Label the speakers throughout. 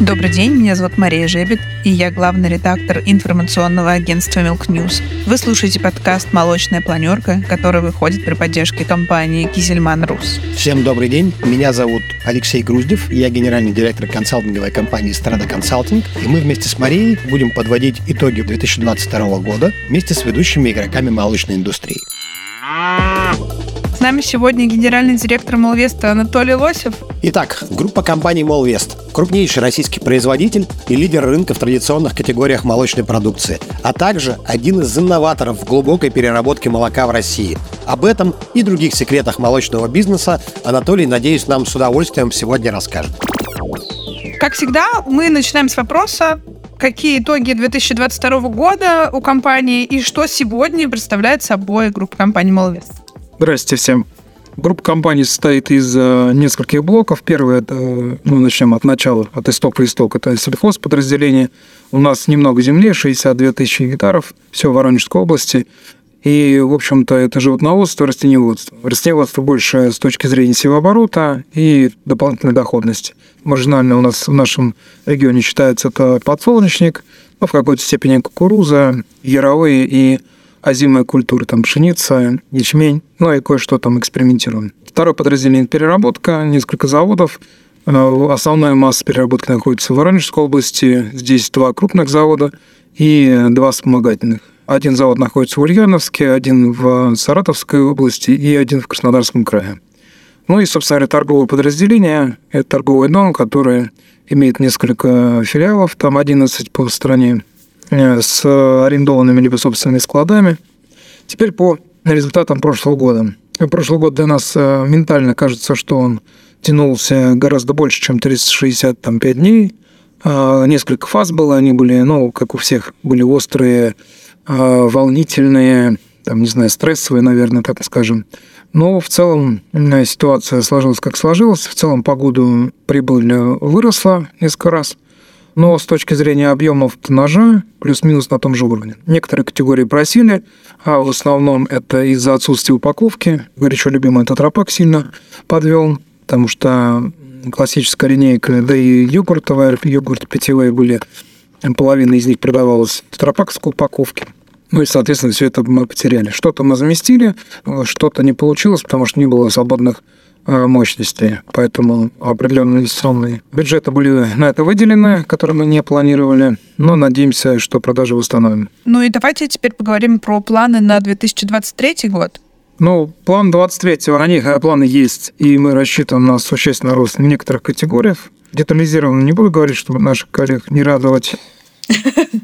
Speaker 1: Добрый день, меня зовут Мария Жебет, и я главный редактор информационного агентства Milk News. Вы слушаете подкаст «Молочная планерка», который выходит при поддержке компании «Кизельман Рус».
Speaker 2: Всем добрый день, меня зовут Алексей Груздев, я генеральный директор консалтинговой компании «Страда Консалтинг», и мы вместе с Марией будем подводить итоги 2022 года вместе с ведущими игроками молочной индустрии.
Speaker 1: С нами сегодня генеральный директор Молвеста Анатолий Лосев.
Speaker 2: Итак, группа компаний Молвест – крупнейший российский производитель и лидер рынка в традиционных категориях молочной продукции, а также один из инноваторов в глубокой переработке молока в России. Об этом и других секретах молочного бизнеса Анатолий, надеюсь, нам с удовольствием сегодня расскажет.
Speaker 1: Как всегда, мы начинаем с вопроса, какие итоги 2022 года у компании и что сегодня представляет собой группа компаний Молвест.
Speaker 3: Здравствуйте всем. Группа компаний состоит из э, нескольких блоков. Первый это, ну, начнем от начала, от истока исток, это сельхоз подразделение. У нас немного земли, 62 тысячи гектаров, все в Воронежской области. И, в общем-то, это животноводство, растениеводство. Растениеводство больше с точки зрения севооборота и дополнительной доходности. Маржинально у нас в нашем регионе считается это подсолнечник, но в какой-то степени кукуруза, яровые и озимая культура, там пшеница, ячмень, ну и кое-что там экспериментируем. Второе подразделение – переработка, несколько заводов. Э, основная масса переработки находится в Воронежской области. Здесь два крупных завода и два вспомогательных. Один завод находится в Ульяновске, один в Саратовской области и один в Краснодарском крае. Ну и, собственно говоря, торговое подразделение – это торговый дом, который имеет несколько филиалов, там 11 по стране, с арендованными либо собственными складами. Теперь по результатам прошлого года. Прошлый год для нас э, ментально кажется, что он тянулся гораздо больше, чем 365 дней. А, несколько фаз было, они были, ну, как у всех, были острые, а, волнительные, там, не знаю, стрессовые, наверное, так скажем. Но в целом ситуация сложилась как сложилась. В целом по году прибыль выросла несколько раз – но с точки зрения объемов ножа плюс-минус на том же уровне. Некоторые категории просили, а в основном это из-за отсутствия упаковки. Горячо любимый тетрапак сильно подвел, потому что классическая линейка, да и йогуртовая, йогурт питьевые были, половина из них продавалась в тетрапаковской упаковке. Ну и, соответственно, все это мы потеряли. Что-то мы заместили, что-то не получилось, потому что не было свободных мощности. Поэтому определенные инвестиционные бюджеты были на это выделены, которые мы не планировали. Но надеемся, что продажи восстановим.
Speaker 1: Ну и давайте теперь поговорим про планы на 2023 год.
Speaker 3: Ну, план 23-го, на них планы есть, и мы рассчитываем на существенный рост в некоторых категориях. Детализированно не буду говорить, чтобы наших коллег не радовать.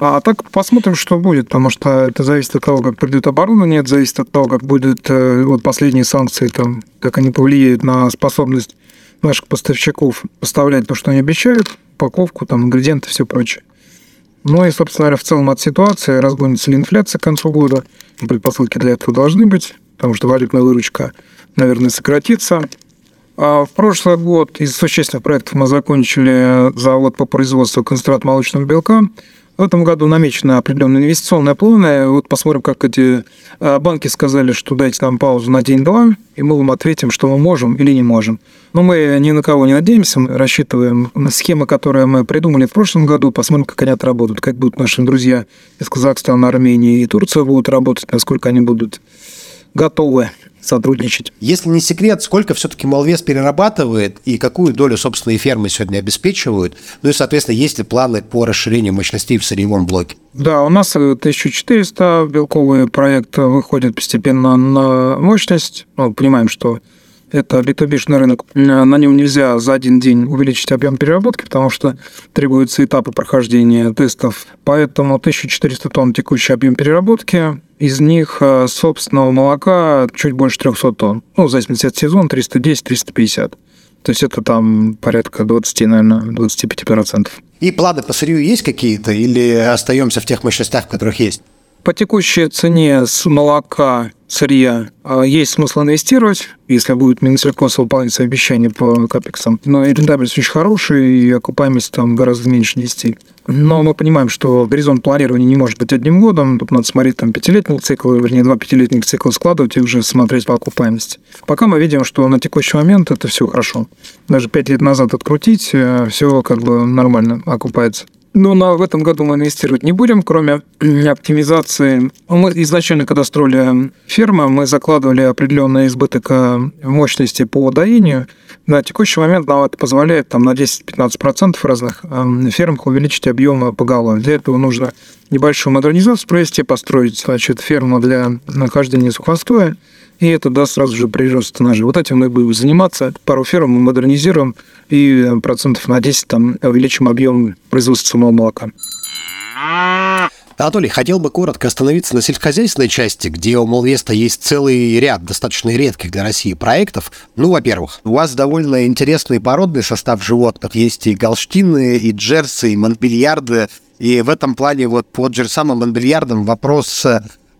Speaker 3: А так посмотрим, что будет, потому что это зависит от того, как придет оборудование, это зависит от того, как будут э, вот последние санкции, там, как они повлияют на способность наших поставщиков поставлять то, что они обещают, упаковку, там, ингредиенты, все прочее. Ну и, собственно говоря, в целом от ситуации разгонится ли инфляция к концу года. Предпосылки для этого должны быть, потому что валютная выручка, наверное, сократится. А в прошлый год из существенных проектов мы закончили завод по производству концентрат молочного белка. В этом году намечена определенная инвестиционная планы. Вот посмотрим, как эти а, банки сказали, что дайте нам паузу на день-два, и мы вам ответим, что мы можем или не можем. Но мы ни на кого не надеемся, мы рассчитываем на схемы, которые мы придумали в прошлом году, посмотрим, как они отработают, как будут наши друзья из Казахстана, Армении и Турции будут работать, насколько они будут готовы сотрудничать.
Speaker 2: Если не секрет, сколько все-таки Молвес перерабатывает и какую долю собственные фермы сегодня обеспечивают? Ну и, соответственно, есть ли планы по расширению мощностей в сырьевом блоке?
Speaker 3: Да, у нас 1400 белковый проект выходит постепенно на мощность. Ну, понимаем, что это b рынок. На нем нельзя за один день увеличить объем переработки, потому что требуются этапы прохождения тестов. Поэтому 1400 тонн текущий объем переработки, из них э, собственного молока чуть больше 300 тонн. Ну, в зависимости от сезона, 310-350. То есть это там порядка 20, наверное, 25%.
Speaker 2: И планы по сырью есть какие-то или остаемся в тех мощностях, в которых есть?
Speaker 3: По текущей цене с молока сырья. А есть смысл инвестировать, если будет Минсельхоз выполнять свои обещания по капексам. Но и рентабельность очень хорошая, и окупаемость там гораздо меньше 10. Но мы понимаем, что горизонт планирования не может быть одним годом. Тут надо смотреть там пятилетний цикл, вернее, два пятилетних цикла складывать и уже смотреть по окупаемости. Пока мы видим, что на текущий момент это все хорошо. Даже пять лет назад открутить, э, все как бы нормально окупается. Но на, в этом году мы инвестировать не будем, кроме оптимизации. Мы изначально, когда строили ферму, мы закладывали определенный избыток э, мощности по доению. На текущий момент нам это позволяет там, на 10-15% в разных э, фермах увеличить объемы поголовья. Для этого нужно небольшую модернизацию провести, построить значит, ферму для нахождения сухостоя и это даст сразу же прирост тоннажа. Вот этим мы будем заниматься. Пару ферм мы модернизируем и процентов на 10 там увеличим объем производства самого молока.
Speaker 2: Анатолий, хотел бы коротко остановиться на сельскохозяйственной части, где у Молвеста есть целый ряд достаточно редких для России проектов. Ну, во-первых, у вас довольно интересный породный состав животных. Есть и галштины, и джерсы, и монбельярды. И в этом плане вот по джерсам и монбельярдам вопрос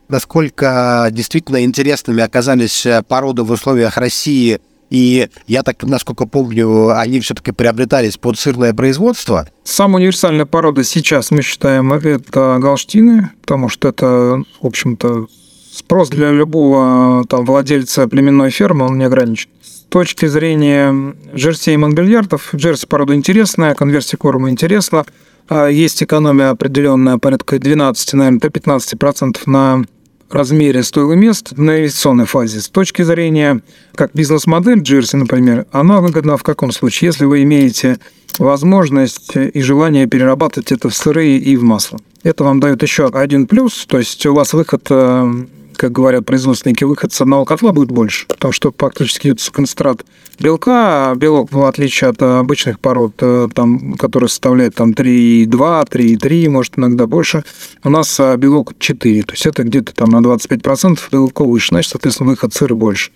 Speaker 2: насколько действительно интересными оказались э, породы в условиях России. И я так, насколько помню, они все-таки приобретались под сырное производство.
Speaker 3: Самая универсальная порода сейчас, мы считаем, это галштины, потому что это, в общем-то, спрос для любого там, владельца племенной фермы, он не ограничен. С точки зрения джерси и монбельярдов, джерси порода интересная, конверсия корма интересна. А есть экономия определенная, порядка 12, наверное, до 15% на размере стоило-мест на инвестиционной фазе. С точки зрения, как бизнес-модель Джерси, например, она выгодна в каком случае? Если вы имеете возможность и желание перерабатывать это в сырые и в масло. Это вам дает еще один плюс, то есть у вас выход э, как говорят производственники, выход с одного котла будет больше, потому что фактически это концентрат белка, а белок, в отличие от обычных пород, э, там, который составляет там 3,2, 3,3, может иногда больше, у нас а, белок 4, то есть это где-то там на 25% белка выше, значит, соответственно, выход сыра больше.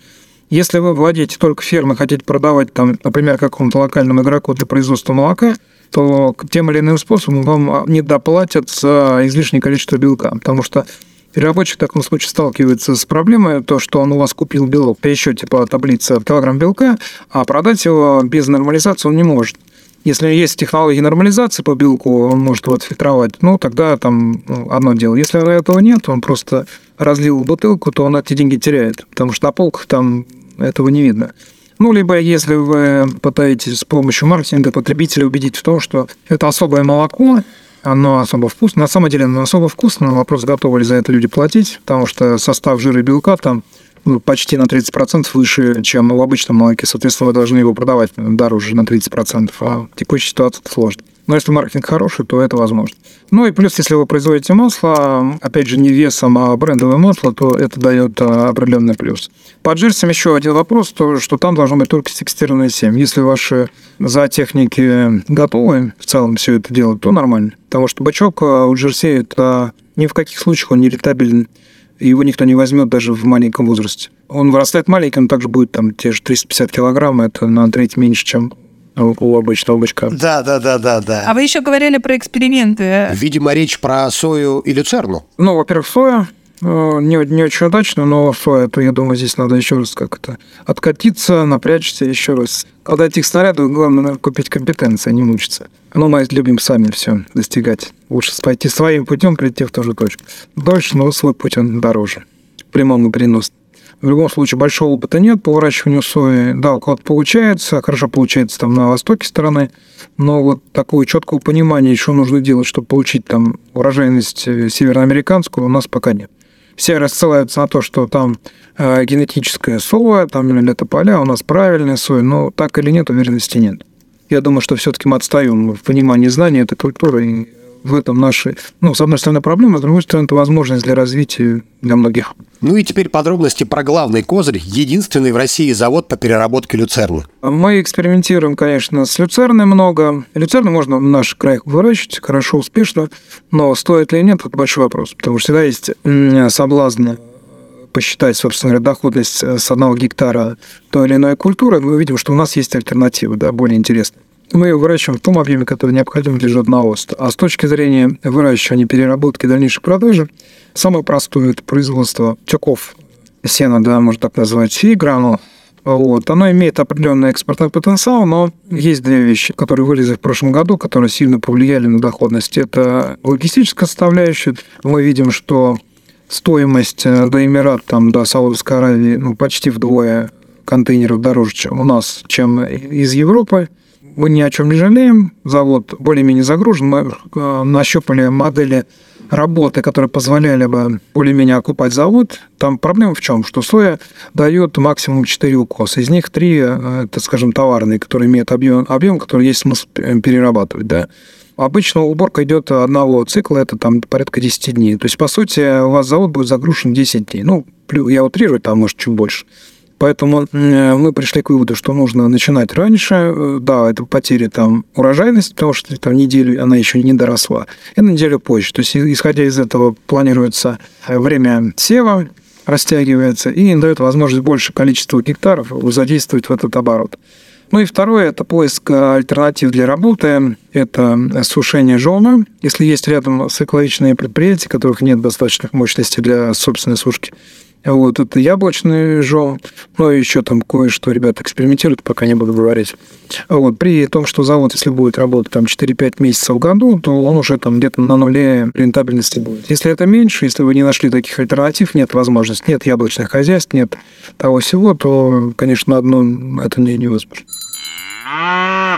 Speaker 3: Если вы владеете только фермой, хотите продавать, там, например, какому-то локальному игроку для производства молока, то тем или иным способом вам не доплатят за излишнее количество белка, потому что Переработчик в таком случае сталкивается с проблемой, то, что он у вас купил белок при счете по таблице килограмм белка, а продать его без нормализации он не может. Если есть технологии нормализации по белку, он может его отфильтровать, ну, тогда там ну, одно дело. Если этого нет, он просто разлил бутылку, то он эти деньги теряет, потому что на полках там этого не видно. Ну, либо если вы пытаетесь с помощью маркетинга потребителя убедить в том, что это особое молоко, оно особо вкусно. На самом деле оно особо вкусно, но вопрос, готовы ли за это люди платить, потому что состав жира и белка там ну, почти на 30% выше, чем в обычном молоке. Соответственно, вы должны его продавать дороже на 30%, а в текущей ситуации это сложно. Но если маркетинг хороший, то это возможно. Ну и плюс, если вы производите масло, опять же, не весом, а брендовое масло, то это дает а, определенный плюс. По джерсям еще один вопрос, то, что там должно быть только текстированное семя. Если ваши зоотехники готовы в целом все это делать, то нормально. Потому что бачок а, у джерсей это ни в каких случаях он не рентабелен его никто не возьмет даже в маленьком возрасте. Он вырастает маленький, он также будет там те же 350 килограмм, это на треть меньше, чем у обычного бычка.
Speaker 2: Да, да, да, да, да.
Speaker 1: А вы еще говорили про эксперименты.
Speaker 2: Видимо, речь про сою и люцерну.
Speaker 3: Ну, во-первых, соя, э, не, не очень удачно, но соя, то я думаю, здесь надо еще раз как-то откатиться, напрячься еще раз. Когда этих снарядов, главное купить компетенции, а не мучиться. Ну, мы любим сами все достигать. Лучше пойти своим путем, прийти в ту же точку. Дольше, но свой путь он дороже. Прямому приносит. В любом случае, большого опыта нет по выращиванию сои. Да, у кого-то получается, хорошо получается там на востоке страны, но вот такое четкого понимания, что нужно делать, чтобы получить там урожайность э, североамериканскую, у нас пока нет. Все рассылаются на то, что там э, генетическая соя, там это поля, у нас правильная соя, но так или нет, уверенности нет. Я думаю, что все-таки мы отстаем в понимании знаний этой культуры, и в этом наши, ну, с одной стороны, проблема, с другой стороны, это возможность для развития для многих.
Speaker 2: Ну и теперь подробности про главный козырь, единственный в России завод по переработке люцерны.
Speaker 3: Мы экспериментируем, конечно, с люцерной много. Люцерну можно в наших краях выращивать хорошо, успешно, но стоит ли нет, это большой вопрос, потому что всегда есть соблазн посчитать, собственно говоря, доходность с одного гектара той или иной культуры, мы видим, что у нас есть альтернативы, да, более интересные мы ее выращиваем в том объеме, который необходим для животноводства. А с точки зрения выращивания, переработки, дальнейшей продажи, самое простое – это производство тюков сена, да, можно так назвать, и гранул. Вот. Оно имеет определенный экспортный потенциал, но есть две вещи, которые вылезли в прошлом году, которые сильно повлияли на доходность. Это логистическая составляющая. Мы видим, что стоимость э, до Эмират, там, до Саудовской Аравии, ну, почти вдвое контейнеров дороже, чем у нас, чем из Европы. Мы ни о чем не жалеем. Завод более-менее загружен. Мы э, нащупали модели работы, которые позволяли бы более-менее окупать завод. Там проблема в чем? Что соя дает максимум 4 укоса. Из них 3, э, это, скажем, товарные, которые имеют объем, объем который есть смысл перерабатывать. Да. Обычно уборка идет одного цикла, это там порядка 10 дней. То есть, по сути, у вас завод будет загружен 10 дней. Ну, я утрирую, там, может, чуть больше. Поэтому мы пришли к выводу, что нужно начинать раньше. Э, да, это потери там урожайности, потому что там неделю она еще не доросла, и на неделю позже. То есть, исходя из этого, планируется э, время сева, растягивается и дает возможность больше количества гектаров задействовать в этот оборот. Ну и второе – это поиск альтернатив для работы. Это сушение жона. Если есть рядом с экологичные предприятия, которых нет достаточных мощностей для собственной сушки, вот, это яблочный жом, ну и еще там кое-что ребята экспериментируют, пока не буду говорить. Вот, при том, что завод, если будет работать там 4-5 месяцев в году, то он уже там где-то на нуле рентабельности будет. Если это меньше, если вы не нашли таких альтернатив, нет возможности, нет яблочных хозяйств, нет того всего, то, конечно, одно это не невозможно.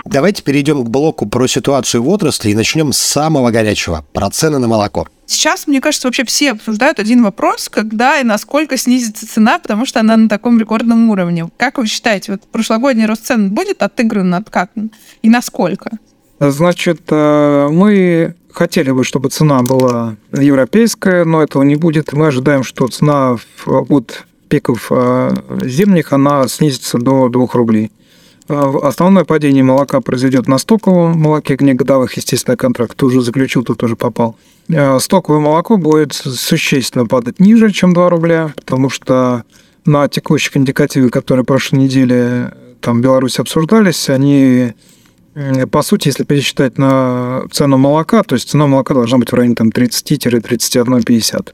Speaker 2: Давайте перейдем к блоку про ситуацию в отрасли и начнем с самого горячего, про цены на молоко.
Speaker 1: Сейчас, мне кажется, вообще все обсуждают один вопрос, когда и насколько снизится цена, потому что она на таком рекордном уровне. Как вы считаете, вот прошлогодний рост цен будет отыгран, откатан? И насколько?
Speaker 3: Значит, э, мы хотели бы, чтобы цена была европейская, но этого не будет. Мы ожидаем, что цена от пиков э, зимних, она снизится до 2 рублей. Э, основное падение молока произойдет на стоковом молоке, не годовых, естественно, контракт уже заключил, тут тоже попал. Э, стоковое молоко будет существенно падать ниже, чем 2 рубля, потому что на текущих индикативах, которые прошлой неделе там в Беларуси обсуждались, они по сути, если пересчитать на цену молока, то есть цена молока должна быть в районе там, 30-31,50.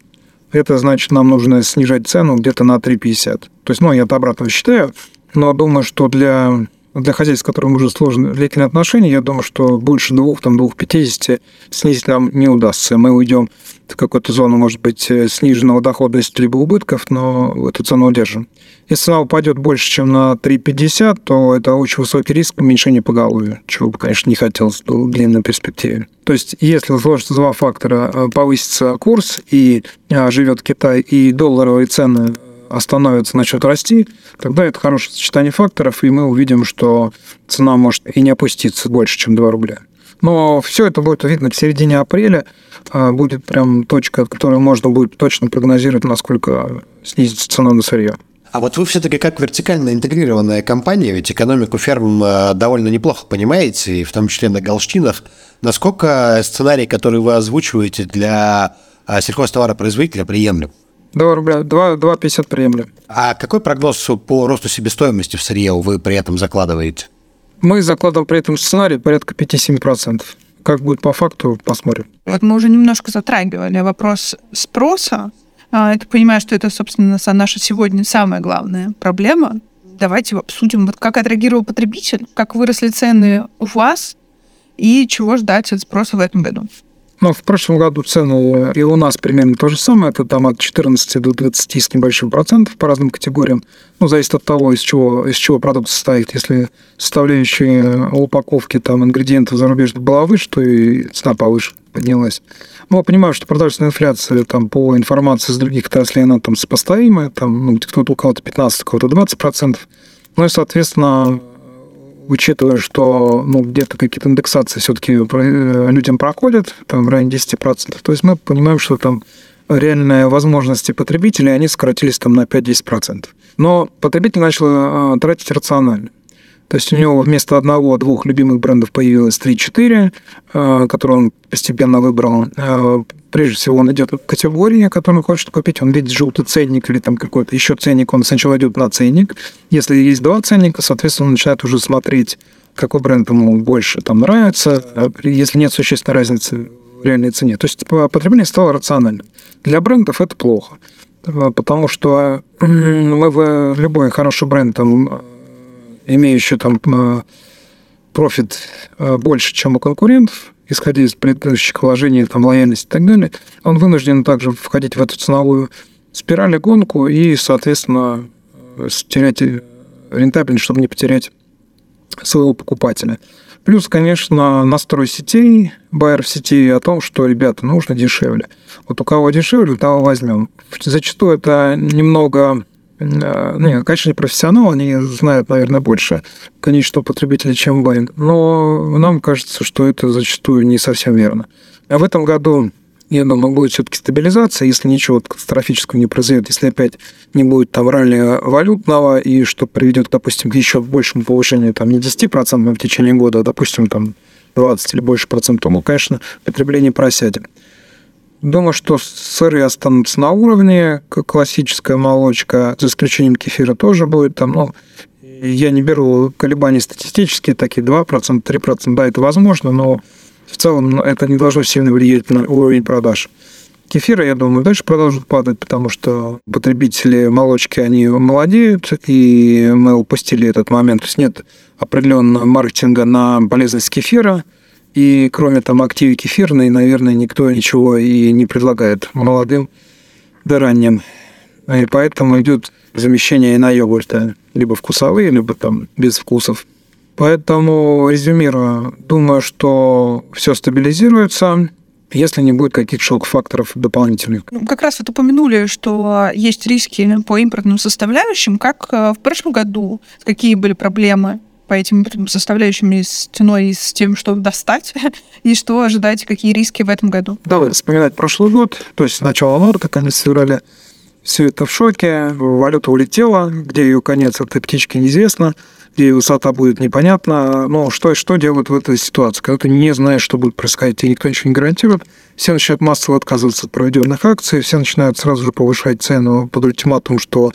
Speaker 3: Это значит, нам нужно снижать цену где-то на 3,50. То есть, ну, я это обратно считаю, но думаю, что для для хозяйств, с которым уже сложны длительные отношения, я думаю, что больше двух, там, двух пятидесяти снизить нам не удастся. Мы уйдем в какую-то зону, может быть, э, сниженного доходности либо убытков, но эту цену удержим. Если цена упадет больше, чем на 3,50, то это очень высокий риск уменьшения поголовья, чего бы, конечно, не хотелось в длинной перспективе. То есть, если сложатся два фактора, э, повысится курс, и э, живет Китай, и долларовые цены остановится, начнет расти, тогда это хорошее сочетание факторов, и мы увидим, что цена может и не опуститься больше, чем 2 рубля. Но все это будет видно в середине апреля. А, будет прям точка, от которой можно будет точно прогнозировать, насколько снизится цена на сырье.
Speaker 2: А вот вы все-таки как вертикально интегрированная компания, ведь экономику ферм а, довольно неплохо понимаете, и в том числе на Галштинах. Насколько сценарий, который вы озвучиваете для а, сельхозтоваропроизводителя, приемлем?
Speaker 3: 2 рубля, 2, 2,50 приемлем.
Speaker 2: А какой прогноз по росту себестоимости в сырье вы при этом закладываете?
Speaker 3: Мы закладываем при этом сценарий порядка 5-7%. Как будет по факту, посмотрим.
Speaker 1: Вот мы уже немножко затрагивали вопрос спроса. А, я так понимаю, что это, собственно, наша сегодня самая главная проблема. Давайте обсудим, вот как отреагировал потребитель, как выросли цены у вас и чего ждать от спроса в этом году.
Speaker 3: Но в прошлом году цены и у нас примерно то же самое. Это там от 14 до 20 с небольшим процентов по разным категориям. Ну, зависит от того, из чего, из чего продукт состоит. Если составляющие упаковки там ингредиентов зарубежных была выше, то и цена повыше поднялась. Но я понимаю, что продажная инфляция там, по информации из других отраслей, она там сопоставимая, там, ну, кто-то у кого-то 15, у кого-то 20 процентов. Ну и, соответственно, учитывая, что ну, где-то какие-то индексации все-таки э, людям проходят, там в районе 10%, то есть мы понимаем, что там реальные возможности потребителей, они сократились там на 5-10%. Но потребитель начал э, тратить рационально. То есть у него вместо одного-двух любимых брендов появилось 3-4, э, которые он постепенно выбрал. Прежде всего он идет в категории, которую он хочет купить. Он видит желтый ценник или там какой-то еще ценник. Он сначала идет на ценник. Если есть два ценника, соответственно, он начинает уже смотреть, какой бренд ему больше там нравится, если нет существенной разницы в реальной цене. То есть потребление стало рациональным. Для брендов это плохо. потому что мы в любой хороший бренд, там, имеющий там профит больше, чем у конкурентов, исходя из предыдущих вложений, там, лояльности и так далее, он вынужден также входить в эту ценовую спираль и гонку и, соответственно, терять рентабельность, чтобы не потерять своего покупателя. Плюс, конечно, настрой сетей, байер в сети о том, что, ребята, нужно дешевле. Вот у кого дешевле, того возьмем. Зачастую это немного э, не, конечно, не профессионалы, они знают, наверное, больше конечного потребителя, чем Баин. Но нам кажется, что это зачастую не совсем верно. А в этом году я думаю, будет все-таки стабилизация, если ничего катастрофического не произойдет, если опять не будет там ралли валютного, и что приведет, допустим, к еще большему повышению, там, не 10% в течение года, а, допустим, там, 20 или больше процентов, ну, конечно, потребление просядет. Думаю, что сыры останутся на уровне, как классическая молочка, за исключением кефира тоже будет там, ну, я не беру колебания статистические, такие 2%, 3%, да, это возможно, но в целом ну, это не должно сильно влиять на уровень продаж. Кефира, я думаю, дальше продолжит падать, потому что потребители молочки, они молодеют, и мы упустили этот момент. То есть нет определенного маркетинга на полезность кефира, и кроме там активы кефирной, наверное, никто ничего и не предлагает молодым да ранним. И поэтому идет замещение на йогурта, либо вкусовые, либо там без вкусов. Поэтому, резюмирую, думаю, что все стабилизируется, если не будет каких-то шок-факторов дополнительных.
Speaker 1: Ну, как раз вот упомянули, что есть риски по импортным составляющим. Как э, в прошлом году, какие были проблемы по этим составляющим и с ценой, и с тем, что достать, и что ожидать, какие риски в этом году?
Speaker 3: Давай вспоминать прошлый год, то есть начало марта, конец февраля. Все это в шоке, валюта улетела, где ее конец этой птички неизвестно и высота будет непонятна. Но что, что делают в этой ситуации? Когда ты не знаешь, что будет происходить, и никто ничего не гарантирует, все начинают массово отказываться от проведенных акций, все начинают сразу же повышать цену под ультиматум, что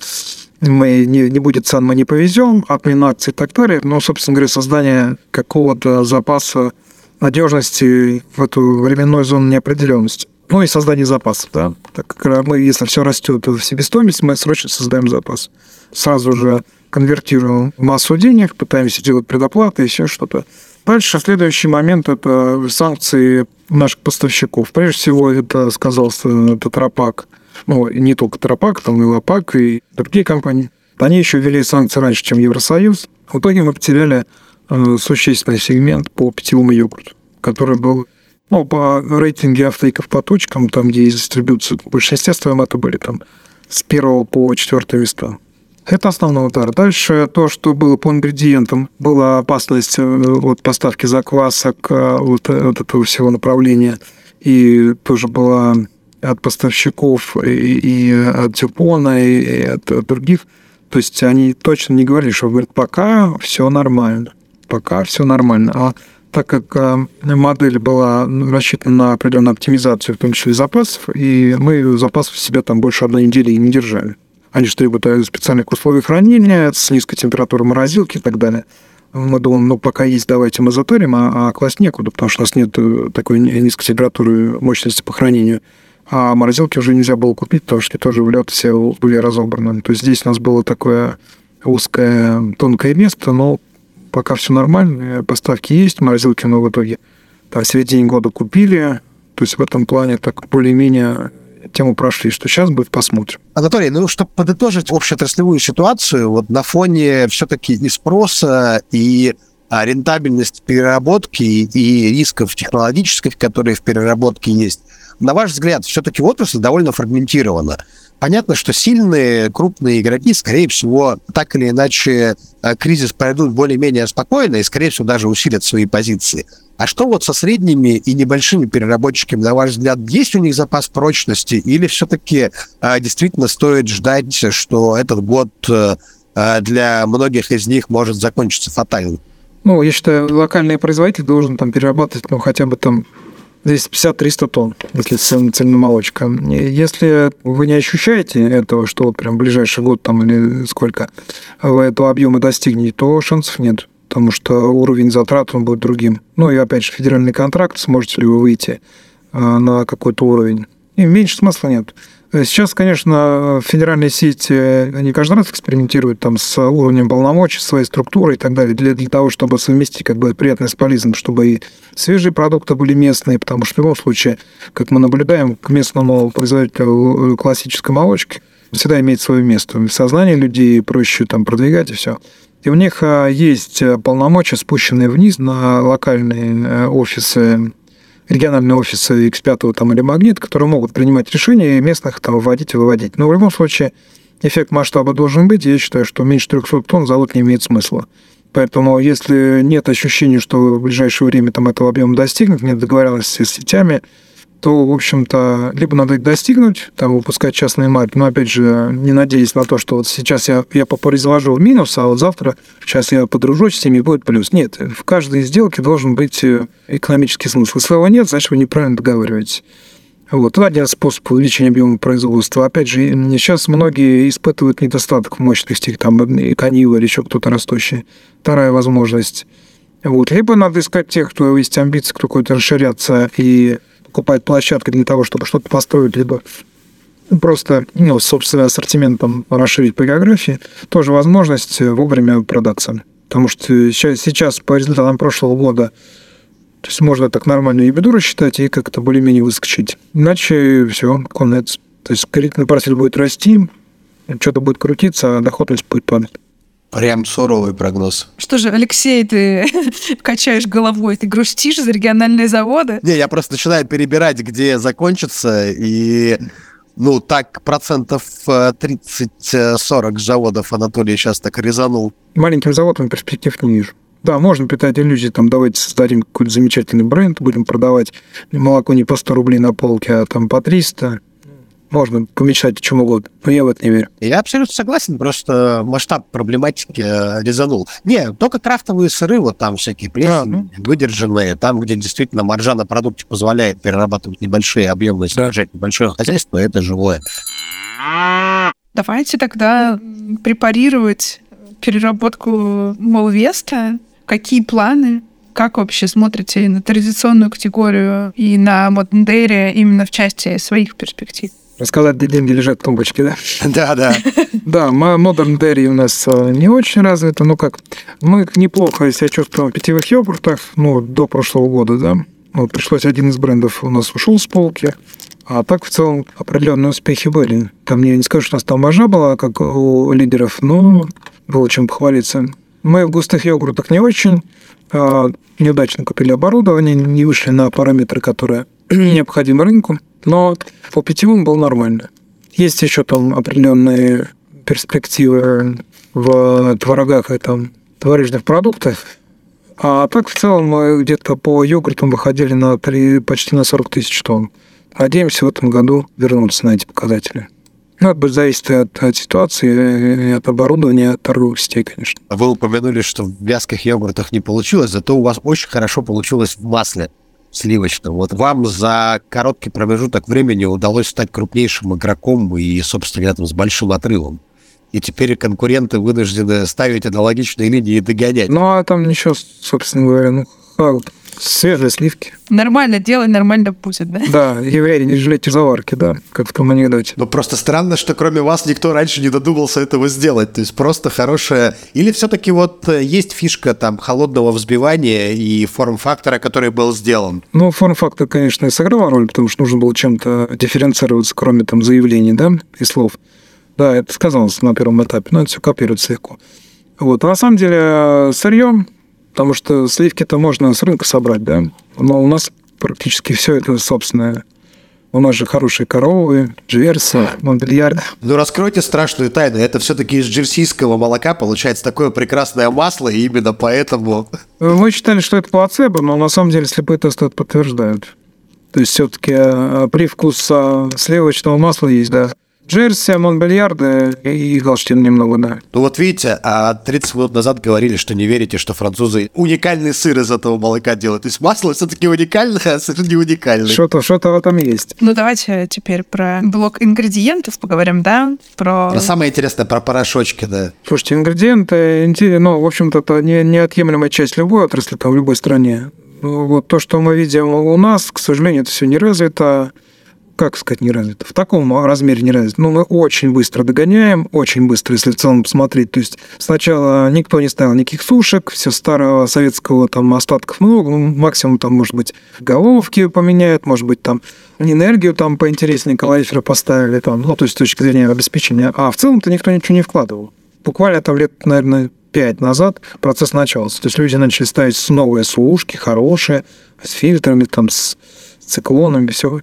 Speaker 3: мы не, не будет цен, мы не повезем, отмена акций и так далее. Но, собственно говоря, создание какого-то запаса надежности в эту временную зону неопределенности. Ну и создание запасов, да. Так как мы, если все растет в себестоимость, мы срочно создаем запас. Сразу же конвертируем массу денег, пытаемся делать предоплаты, еще что-то. Дальше следующий момент – это санкции наших поставщиков. Прежде всего, это сказался Тетрапак. Ну, не только Тетрапак, там и Лапак, и другие компании. Они еще ввели санкции раньше, чем Евросоюз. В итоге мы потеряли э, существенный сегмент по питьевому йогурту, который был ну, по рейтинге автоиков по точкам, там, где есть дистрибуция, в большинстве своем это были там с первого по четвертое места. Это основной удар. Дальше то, что было по ингредиентам, была опасность э, вот, поставки заквасок э, вот, э, вот этого всего направления. И тоже была от поставщиков и, и от Дюпона, и, и от, других. То есть они точно не говорили, что говорят, пока все нормально. Пока все нормально. А так как модель была рассчитана на определенную оптимизацию, в том числе запасов, и мы запасов в себя там больше одной недели и не держали. Они же требуют специальных условий хранения с низкой температурой морозилки и так далее. Мы думаем, ну, пока есть, давайте мы затарим, а, а класть некуда, потому что у нас нет э, такой низкой температуры мощности по хранению. А морозилки уже нельзя было купить, потому что тоже в лед все были разобраны. То есть здесь у нас было такое узкое, тонкое место, но пока все нормально, поставки есть, морозилки мы в итоге там, в середине года купили. То есть в этом плане так более-менее тему прошли. Что сейчас будет, посмотрим.
Speaker 2: Анатолий, ну, чтобы подытожить общеотраслевую ситуацию, вот на фоне все-таки и спроса, и а, рентабельности переработки и рисков технологических, которые в переработке есть, на ваш взгляд, все-таки отрасль довольно фрагментирована. Понятно, что сильные, крупные игроки, скорее всего, так или иначе э, кризис пройдут более-менее спокойно и, скорее всего, даже усилят свои позиции. А что вот со средними и небольшими переработчиками, на ваш взгляд, есть у них запас прочности или все-таки а, действительно стоит ждать, что этот год а, для многих из них может закончиться фатально?
Speaker 3: Ну, я считаю, локальный производитель должен там перерабатывать, ну, хотя бы там 250-300 тонн, если цельная молочка. Если вы не ощущаете этого, что вот прям ближайший год там или сколько вы этого объема достигнете, то шансов нет потому что уровень затрат он будет другим. Ну и опять же, федеральный контракт, сможете ли вы выйти а, на какой-то уровень. И меньше смысла нет. Сейчас, конечно, федеральные сети, они каждый раз экспериментируют там с уровнем полномочий, своей структурой и так далее, для, для того, чтобы совместить как бы приятное с полезным, чтобы и свежие продукты были местные, потому что в любом случае, как мы наблюдаем, к местному производителю классической молочки всегда имеет свое место. В сознании людей проще там продвигать и все. И у них а, есть полномочия, спущенные вниз на локальные э, офисы региональные офисы X5 там, или Магнит, которые могут принимать решения и местных там выводить и выводить. Но в любом случае эффект масштаба должен быть, я считаю, что меньше 300 тонн завод не имеет смысла. Поэтому если нет ощущения, что в ближайшее время там этого объема достигнут, нет договоренности с сетями, то, в общем-то, либо надо их достигнуть, там, выпускать частные марки, но, опять же, не надеясь на то, что вот сейчас я, я произвожу минус, а вот завтра, сейчас я подружусь с ними, будет плюс. Нет, в каждой сделке должен быть э, экономический смысл. Если его нет, значит, вы неправильно договариваетесь. Вот. Это один способ увеличения объема производства. Опять же, сейчас многие испытывают недостаток в мощности, там, канила или еще кто-то растущий. Вторая возможность. Вот. Либо надо искать тех, кто есть амбиции какой-то расширяться и покупает площадки для того, чтобы что-то построить, либо просто ну, собственным ассортиментом расширить по географии, тоже возможность вовремя продаться. Потому что сейчас, сейчас по результатам прошлого года то есть можно так нормальную ебеду рассчитать и как-то более-менее выскочить. Иначе все, конец. То есть кредитный портфель будет расти, что-то будет крутиться, а доходность будет падать.
Speaker 2: Прям суровый прогноз.
Speaker 1: Что же, Алексей, ты качаешь головой, ты грустишь за региональные заводы?
Speaker 2: Не, я просто начинаю перебирать, где закончится, и ну, так процентов 30-40 э, заводов Анатолий сейчас так резанул.
Speaker 3: Маленьким заводом перспектив не вижу. Да, можно питать иллюзии, там, давайте создадим какой-то замечательный бренд, будем продавать молоко не по 100 рублей на полке, а там по 300 можно помечтать о чем угодно, но я в это не верю.
Speaker 2: Я абсолютно согласен, просто масштаб проблематики э, резанул. Не, только крафтовые сыры, вот там всякие плесень, а, ну. выдержанные, там, где действительно маржа на продукте позволяет перерабатывать небольшие объемы, содержать да. небольшое хозяйство, это живое.
Speaker 1: Давайте тогда препарировать переработку Молвеста. Какие планы? Как вообще смотрите на традиционную категорию и на Модендере именно в части своих перспектив?
Speaker 3: Рассказать, где деньги лежат в тумбочке, да?
Speaker 2: Да, да.
Speaker 3: Да, Modern Dairy у нас э, не очень развито, ну как, мы неплохо себя чувствуем в питьевых йогуртах, ну, до прошлого года, да. Вот пришлось один из брендов у нас ушел с полки, а так в целом определенные успехи были. Там я не скажу, что у нас там маржа была, как у лидеров, но было чем похвалиться. Мы в густых йогуртах не очень, а неудачно купили оборудование, не вышли на параметры, которые необходимы рынку. Но по питьевым было нормально. Есть еще там определенные перспективы в творогах и там творожных продуктах. А так в целом мы где-то по йогуртам выходили на 3, почти на 40 тысяч тонн. Надеемся в этом году вернуться на эти показатели. Ну, это будет зависеть от, от ситуации, от оборудования, от торговых сетей, конечно.
Speaker 2: Вы упомянули, что в вязких йогуртах не получилось, зато у вас очень хорошо получилось в масле сливочном. Вот вам за короткий промежуток времени удалось стать крупнейшим игроком и, собственно говоря, с большим отрывом. И теперь конкуренты вынуждены ставить аналогичные линии и догонять.
Speaker 3: Ну, а там ничего, собственно говоря, ну, Свежие сливки.
Speaker 1: Нормально делай, нормально будет, да?
Speaker 3: Да, евреи не жалейте заварки, да, как в том анекдоте.
Speaker 2: Но просто странно, что кроме вас никто раньше не додумался этого сделать. То есть просто хорошая... Или все-таки вот э, есть фишка там холодного взбивания и форм-фактора, который был сделан?
Speaker 3: Ну, форм-фактор, конечно, и сыграл роль, потому что нужно было чем-то дифференцироваться, кроме там заявлений, да, и слов. Да, это сказалось на первом этапе, но это все копируется легко. Вот. А на самом деле э, сырье Потому что сливки-то можно с рынка собрать, да. Но у нас практически все это собственное. У нас же хорошие коровы, джерси, монбельяр.
Speaker 2: Ну, раскройте страшную тайну. Это все-таки из джерсийского молока получается такое прекрасное масло, и именно поэтому...
Speaker 3: Мы считали, что это плацебо, но на самом деле слепые тесты это подтверждают. То есть все-таки э, привкус э, сливочного масла есть, да. Джерси, Монбельярда и Галштин немного, да.
Speaker 2: Ну вот видите, а 30 минут назад говорили, что не верите, что французы уникальный сыр из этого молока делают. То есть масло все-таки уникальное, а сыр не уникальный.
Speaker 3: Что-то что в этом есть.
Speaker 1: Ну давайте теперь про блок ингредиентов поговорим, да? Про...
Speaker 2: про самое интересное, про порошочки, да.
Speaker 3: Слушайте, ингредиенты, ну, в общем-то, это не, неотъемлемая часть любой отрасли, там, в любой стране. Ну, вот то, что мы видим у нас, к сожалению, это все не развито как сказать, не развито, в таком размере не развито. Но мы очень быстро догоняем, очень быстро, если в целом посмотреть. То есть сначала никто не ставил никаких сушек, все старого советского там остатков много, ну, максимум там, может быть, головки поменяют, может быть, там энергию там поинтереснее калориферы поставили, там, ну, то есть с точки зрения обеспечения. А в целом-то никто ничего не вкладывал. Буквально там лет, наверное, пять назад процесс начался. То есть люди начали ставить новые сушки, хорошие, с фильтрами, там, с циклонами, все.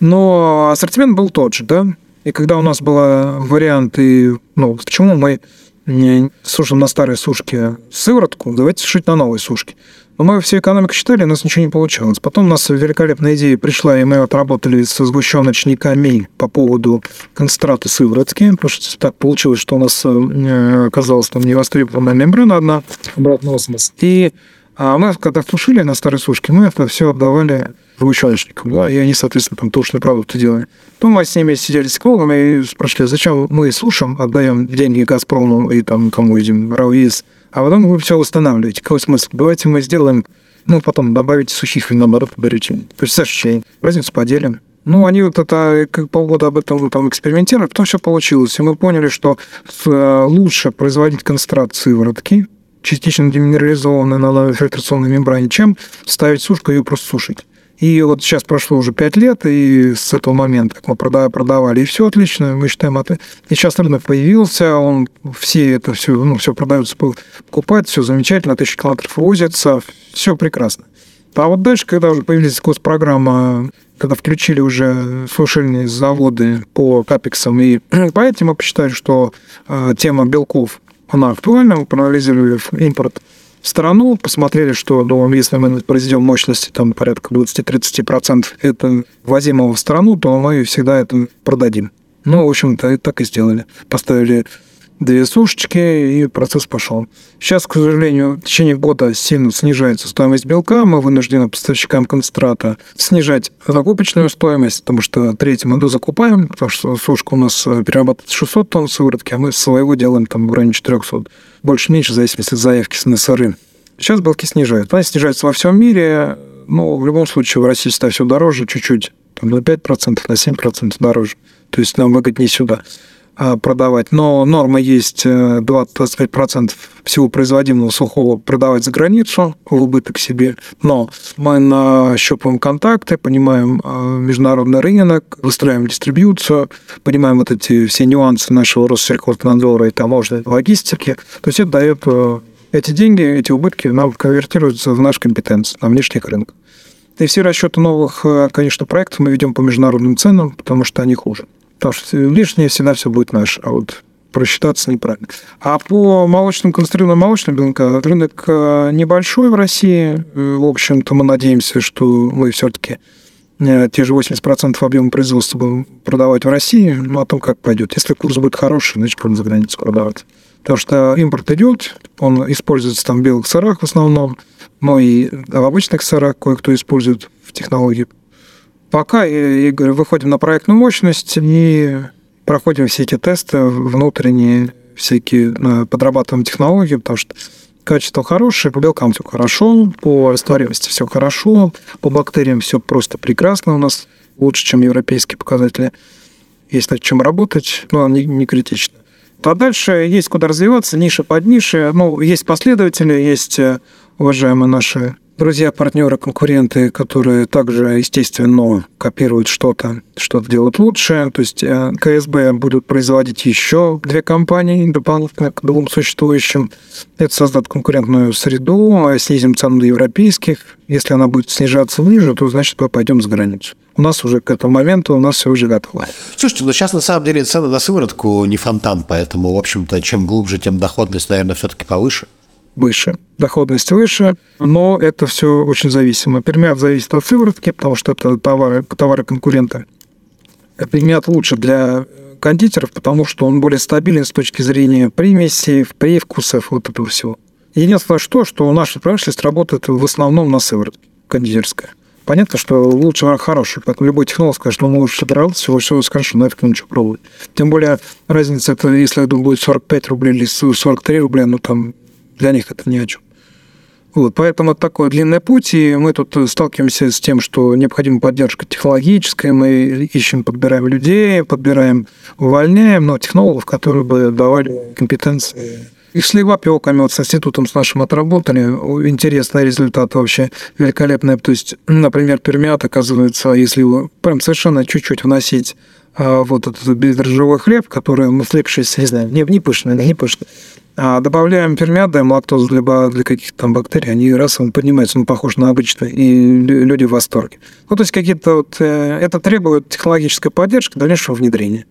Speaker 3: Но ассортимент был тот же, да? И когда у нас был вариант, и, ну, почему мы не сушим на старой сушке сыворотку, давайте сушить на новой сушке. Но мы всю экономику считали, у нас ничего не получалось. Потом у нас великолепная идея пришла, и мы отработали со сгущеночниками по поводу концентрата сыворотки, потому что так получилось, что у нас э, оказалась там невостребованная мембрана одна, обратный осмос. И а мы, когда сушили на старой сушке, мы это все отдавали сгущеночникам, да, и они, соответственно, там тушную продукты делали. Потом мы с ними сидели с экологами и спрашивали, зачем мы сушим, отдаем деньги Газпрому и там кому идем, Рауиз, а потом вы все устанавливаете. Какой смысл? Давайте мы сделаем, ну, потом добавите сухих вин, наоборот, берете. Ощущение. Разницу поделим. Ну, они вот это как полгода об этом там экспериментировали, потом все получилось. И мы поняли, что э, лучше производить концентрат сыворотки, частично деминерализованной на фильтрационной мембране, чем ставить сушку и ее просто сушить. И вот сейчас прошло уже 5 лет, и с этого момента, мы продавали, и все отлично, мы считаем, это... и сейчас рынок появился, он все это все, ну, все продается, покупает, все замечательно, тысячи километров возится, все прекрасно. А вот дальше, когда уже появилась госпрограмма, когда включили уже сушильные заводы по капексам и по этим, мы посчитали, что э, тема белков, она актуальна, мы проанализировали импорт страну, посмотрели, что ну, если мы произведем мощности там порядка 20-30% это ввозимого в страну, то мы всегда это продадим. Ну, в общем-то, так и сделали. Поставили две сушечки, и процесс пошел. Сейчас, к сожалению, в течение года сильно снижается стоимость белка. Мы вынуждены поставщикам концентрата снижать закупочную стоимость, потому что третью мы закупаем, потому что сушка у нас э, перерабатывает 600 тонн сыворотки, а мы своего делаем там в районе 400. Больше-меньше, в зависимости от заявки с НСРы. Сейчас белки снижают. Они снижаются во всем мире, но в любом случае в России стало все дороже чуть-чуть, там на 5%, на 7% дороже. То есть нам выгоднее сюда. А, продавать. Но норма есть 20-25% э, всего производимого сухого продавать за границу в убыток себе. Но мы нащупываем контакты, понимаем э, международный рынок, выстраиваем дистрибьюцию, понимаем вот эти все нюансы нашего Россельхознадзора и таможенной логистики. То есть это дает э, эти деньги, эти убытки нам конвертируются в наш компетенцию на внешних рынках. И все расчеты новых, конечно, проектов мы ведем по международным ценам, потому что они хуже. Потому что лишнее всегда все будет наше, а вот просчитаться неправильно. А по молочным, концентрированным молочным белка рынок э, небольшой в России. Э, в общем-то, мы надеемся, что мы все-таки э, те же 80% объема производства будем продавать в России, ну, о том, как пойдет. Если курс будет хороший, значит, будем за границу продавать. Потому что импорт идет, он используется там в белых сырах в основном, но и в обычных сырах кое-кто использует в технологии Пока, говорю, выходим на проектную мощность и проходим все эти тесты внутренние, всякие, э, подрабатываем технологии, потому что качество хорошее, по белкам все хорошо, по растворимости все хорошо, по бактериям все просто прекрасно у нас, лучше, чем европейские показатели. Есть над чем работать, но не, не критично. А дальше есть куда развиваться, ниша под нишей. Ну, есть последователи, есть э, уважаемые наши друзья, партнеры, конкуренты, которые также, естественно, копируют что-то, что-то делают лучше. То есть э, КСБ будут производить еще две компании дополнительно к двум существующим. Это создаст конкурентную среду, а снизим цену до европейских. Если она будет снижаться ниже, то значит мы пойдем за границу. У нас уже к этому моменту у нас все уже готово.
Speaker 2: Слушайте, ну сейчас на самом деле цены на сыворотку не фонтан, поэтому, в общем-то, чем глубже, тем доходность, наверное, все-таки повыше
Speaker 3: выше, доходность выше, но это все очень зависимо. Пермят зависит от сыворотки, потому что это товары, товары конкурента. Пермят лучше для кондитеров, потому что он более стабилен с точки зрения примесей, привкусов, вот этого всего. Единственное, что, что наша промышленность работает в основном на сыворотке кондитерская. Понятно, что лучше хороший, поэтому любой технолог скажет, что он лучше добрался, всего всего скажет, нафиг ну ничего пробовать. Тем более разница, это если это будет 45 рублей или 43 рубля, ну там для них это ни о чем. Вот, поэтому это такой длинный путь, и мы тут сталкиваемся с тем, что необходима поддержка технологическая, мы ищем, подбираем людей, подбираем, увольняем, но технологов, которые бы давали компетенции и с левопеками, вот с институтом с нашим отработали. Интересный результат вообще великолепный. То есть, например, пермиат, оказывается, если его прям совершенно чуть-чуть вносить а, вот этот бездрожжевой хлеб, который мы слепшись, не знаю, не, не пышный, не пышный, добавляем пермиат, даем лактозу для, для каких-то там бактерий, они раз он поднимается, он похож на обычный, и люди в восторге. Ну, то есть какие-то вот... Э, это требует технологической поддержки, дальнейшего внедрения.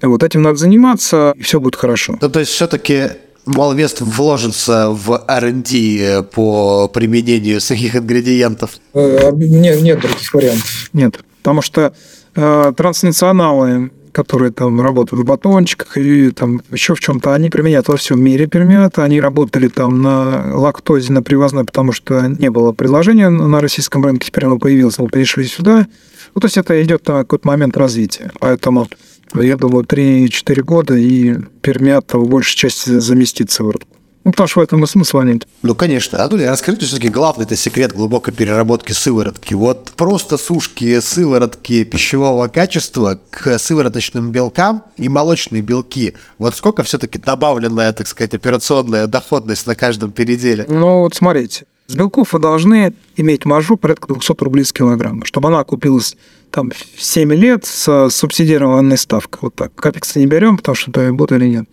Speaker 3: Вот этим надо заниматься, и все будет хорошо.
Speaker 2: Ну, то есть все-таки Малвест вложится в R&D по применению сухих ингредиентов?
Speaker 3: Э, нет, нет других вариантов. Нет. Потому что э, транснационалы, которые там работают в батончиках и там еще в чем-то, они применяют во всем мире пермиат. Они работали там на лактозе, на привозной, потому что не было предложения на российском рынке, теперь оно появилось, мы перешли сюда. Ну, то есть это идет на какой-то момент развития. Поэтому я думаю, 3-4 года, и пермят в большей части заместится в рту. Ну, потому что в этом и смысла нет.
Speaker 2: Ну, конечно. А тут расскажите все-таки главный это секрет глубокой переработки сыворотки. Вот просто сушки сыворотки пищевого качества к сывороточным белкам и молочные белки. Вот сколько все-таки добавленная, так сказать, операционная доходность на каждом переделе?
Speaker 3: Ну, вот смотрите. С белков вы должны иметь маржу порядка 200 рублей с килограмма, чтобы она купилась там 7 лет с субсидированной ставкой. Вот так. Капекса не берем, потому что это будет или нет.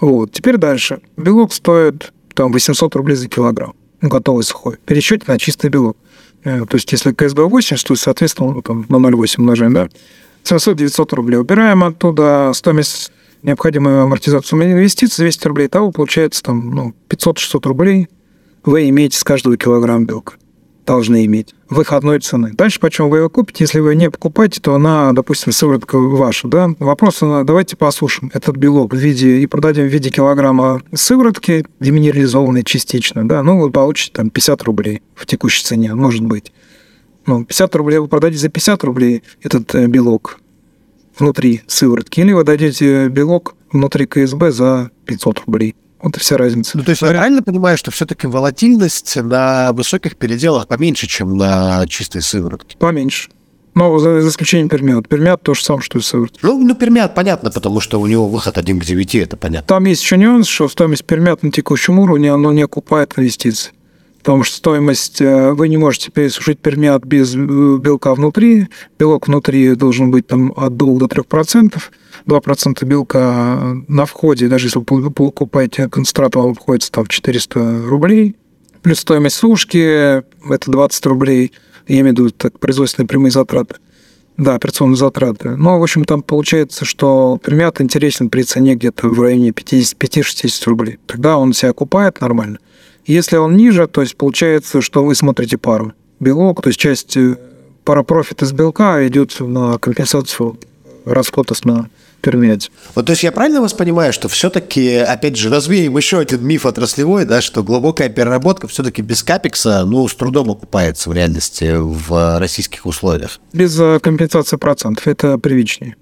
Speaker 3: Вот. Теперь дальше. Белок стоит там 800 рублей за килограмм. Ну, готовый сухой. Пересчете на чистый белок. Э, то есть, если КСБ 80, то, соответственно, ну, там, на 0,8 умножаем, да? 700-900 рублей. Убираем оттуда стоимость необходимую амортизацию инвестиций 200 рублей. Того получается там ну, 500-600 рублей вы имеете с каждого килограмма белка. Должны иметь. Выходной цены. Дальше, почем вы его купите, если вы не покупаете, то она, допустим, сыворотка ваша, да? Вопрос, давайте послушаем этот белок в виде, и продадим в виде килограмма сыворотки, деминерализованной частично, да? Ну, вы получите там 50 рублей в текущей цене, может быть. Ну, 50 рублей вы продадите за 50 рублей этот э, белок внутри сыворотки, или вы дадите белок внутри КСБ за 500 рублей. Вот и вся разница.
Speaker 2: Ну, то есть я реально понимаю, что все-таки волатильность на высоких переделах поменьше, чем на чистой сыворотке?
Speaker 3: Поменьше. Но за, за исключением пермят. Пермят то же самое, что и сыворотка.
Speaker 2: Ну, ну, пермят понятно, потому что у него выход 1 к 9, это понятно.
Speaker 3: Там есть еще нюанс, что стоимость пермят на текущем уровне, оно не окупает инвестиции. Потому что стоимость, э, вы не можете пересушить пермят без э, белка внутри. Белок внутри должен быть там от 2 до 3 процентов. 2% белка на входе, даже если вы покупаете концентрат, вам обходится там 400 рублей. Плюс стоимость сушки – это 20 рублей. Я имею в виду так, производственные прямые затраты. Да, операционные затраты. Но, в общем, там получается, что пермят интересен при цене где-то в районе 55-60 рублей. Тогда он себя окупает нормально. Если он ниже, то есть получается, что вы смотрите пару. Белок, то есть часть э, парапрофит из белка идет на компенсацию расхода на переменять.
Speaker 2: Вот, то есть я правильно вас понимаю, что все-таки, опять же, развеем еще один миф отраслевой, да, что глубокая переработка все-таки без капекса, ну, с трудом окупается в реальности в российских условиях?
Speaker 3: Без э, компенсации процентов это привычнее.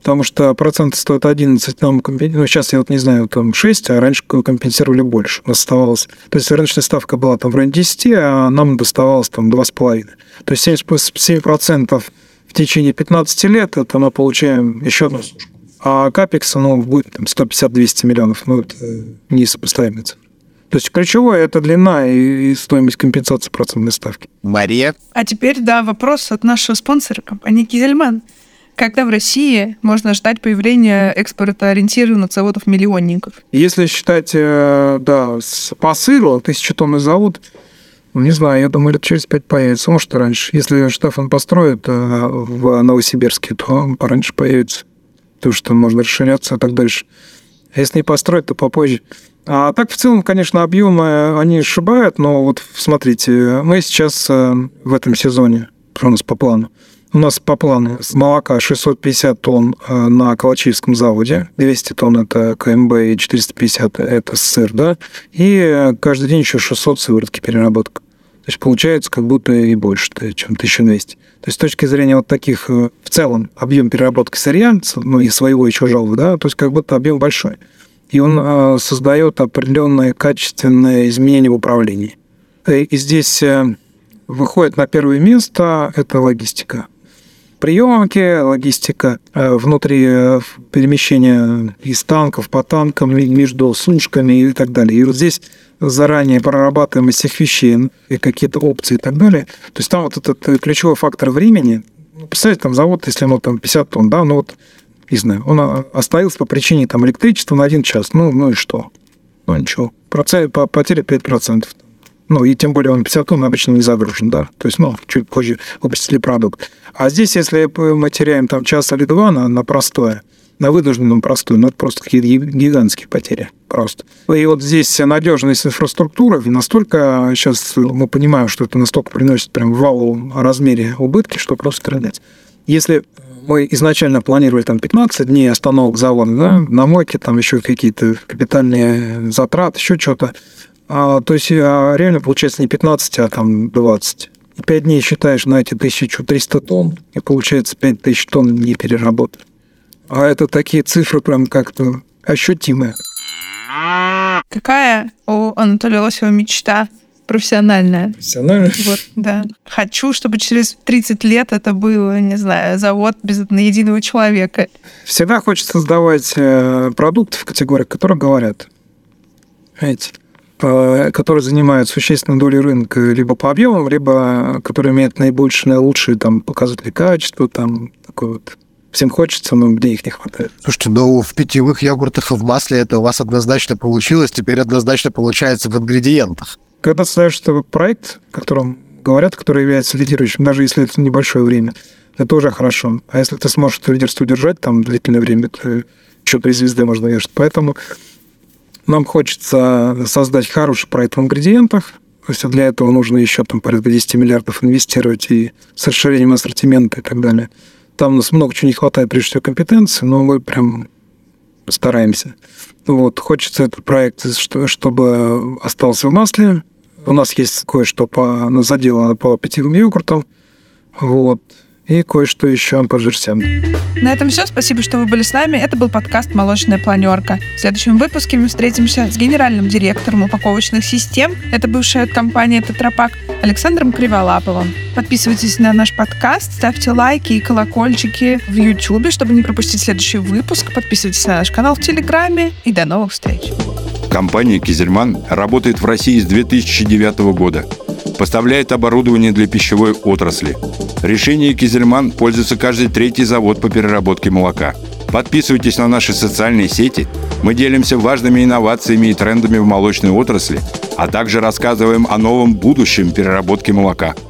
Speaker 3: Потому что проценты стоят 11, нам ну, сейчас я вот не знаю, там 6, а раньше компенсировали больше, оставалось. То есть рыночная ставка была там в районе 10, а нам доставалось там 2,5. То есть 7%, в течение 15 лет, это мы получаем еще одну службу. А капекс, ну, будет там 150-200 миллионов. Ну, это несопоставимые цифры. То есть ключевое – это длина и стоимость компенсации процентной ставки.
Speaker 2: Мария?
Speaker 1: А теперь, да, вопрос от нашего спонсора, компании «Кизельман». Когда в России можно ждать появления экспортоориентированных заводов-миллионников?
Speaker 3: Если считать, э, да, с посыла, тысяча тонн завод, ну, не знаю, я думаю, лет через пять появится. Может, раньше. Если Штефан построит э, в Новосибирске, то пораньше появится потому что можно расширяться и так дальше. А если не построить, то попозже. А так, в целом, конечно, объемы, они сшибают, но вот смотрите, мы сейчас э, в этом сезоне, у нас по плану? У нас по плану с молока 650 тонн э, на Калачевском заводе, 200 тонн это КМБ и 450 это сыр, да, и каждый день еще 600 сыворотки переработка. То есть получается как будто и больше, чем 1200. То есть с точки зрения вот таких э, в целом объем переработки сырья, ну и своего и чужого, да, то есть как будто объем большой. И он э, создает определенное качественное изменение в управлении. И здесь выходит на первое место это логистика приемки, логистика э, внутри э, перемещения из танков по танкам, между сушками и так далее. И вот здесь заранее прорабатываем из всех вещей и какие-то опции и так далее. То есть там вот этот э, ключевой фактор времени, ну, представьте, там завод, если ему там 50 тонн, да, ну вот, не знаю, он остановился по причине там электричества на один час, ну, ну и что? Ну ничего, потеря 5%. Ну, и тем более он 50 тонн обычно не загружен, да. То есть, ну, чуть позже выпустили продукт. А здесь, если мы теряем там час или два на, на простое, на вынужденном простую, ну, это просто какие-то гигантские потери просто. И вот здесь надежность инфраструктуры настолько, сейчас мы понимаем, что это настолько приносит прям в размере убытки, что просто страдать. Если мы изначально планировали там 15 дней остановок завода, да, на мойке, там еще какие-то капитальные затраты, еще что-то, а, то есть а, реально получается не 15, а там 20. И 5 дней считаешь на эти 1300 тонн, и получается 5000 тонн не переработали. А это такие цифры прям как-то ощутимые.
Speaker 1: Какая у Анатолия Лосева мечта профессиональная?
Speaker 3: Профессиональная?
Speaker 1: Вот, да. Хочу, чтобы через 30 лет это был, не знаю, завод без единого человека.
Speaker 3: Всегда хочется создавать э, продукты в категориях, которые говорят. Знаете, которые занимают существенную долю рынка либо по объемам, либо которые имеют наибольшие, наилучшие там, показатели качества, там, такой вот Всем хочется, но где их не хватает.
Speaker 2: Слушайте, ну в питьевых йогуртах и в масле это у вас однозначно получилось, теперь однозначно получается в ингредиентах.
Speaker 3: Когда ставишь проект, о котором говорят, который является лидирующим, даже если это небольшое время, это уже хорошо. А если ты сможешь это лидерство удержать там длительное время, то еще три звезды можно вешать. Поэтому нам хочется создать хороший проект в ингредиентах, то есть для этого нужно еще там порядка 10 миллиардов инвестировать и с расширением ассортимента и так далее. Там у нас много чего не хватает, прежде всего, компетенции, но мы прям стараемся. Вот, хочется этот проект, чтобы остался в масле. У нас есть кое-что по, заделано по питьевым йогуртам. Вот и кое-что еще по жерсям.
Speaker 1: На этом все. Спасибо, что вы были с нами. Это был подкаст «Молочная планерка». В следующем выпуске мы встретимся с генеральным директором упаковочных систем. Это бывшая компания «Тетрапак» Александром Криволаповым. Подписывайтесь на наш подкаст, ставьте лайки и колокольчики в YouTube, чтобы не пропустить следующий выпуск. Подписывайтесь на наш канал в Телеграме. И до новых встреч.
Speaker 4: Компания «Кизельман» работает в России с 2009 года – Поставляет оборудование для пищевой отрасли. Решение Кизельман пользуется каждый третий завод по переработке молока. Подписывайтесь на наши социальные сети. Мы делимся важными инновациями и трендами в молочной отрасли, а также рассказываем о новом будущем переработки молока –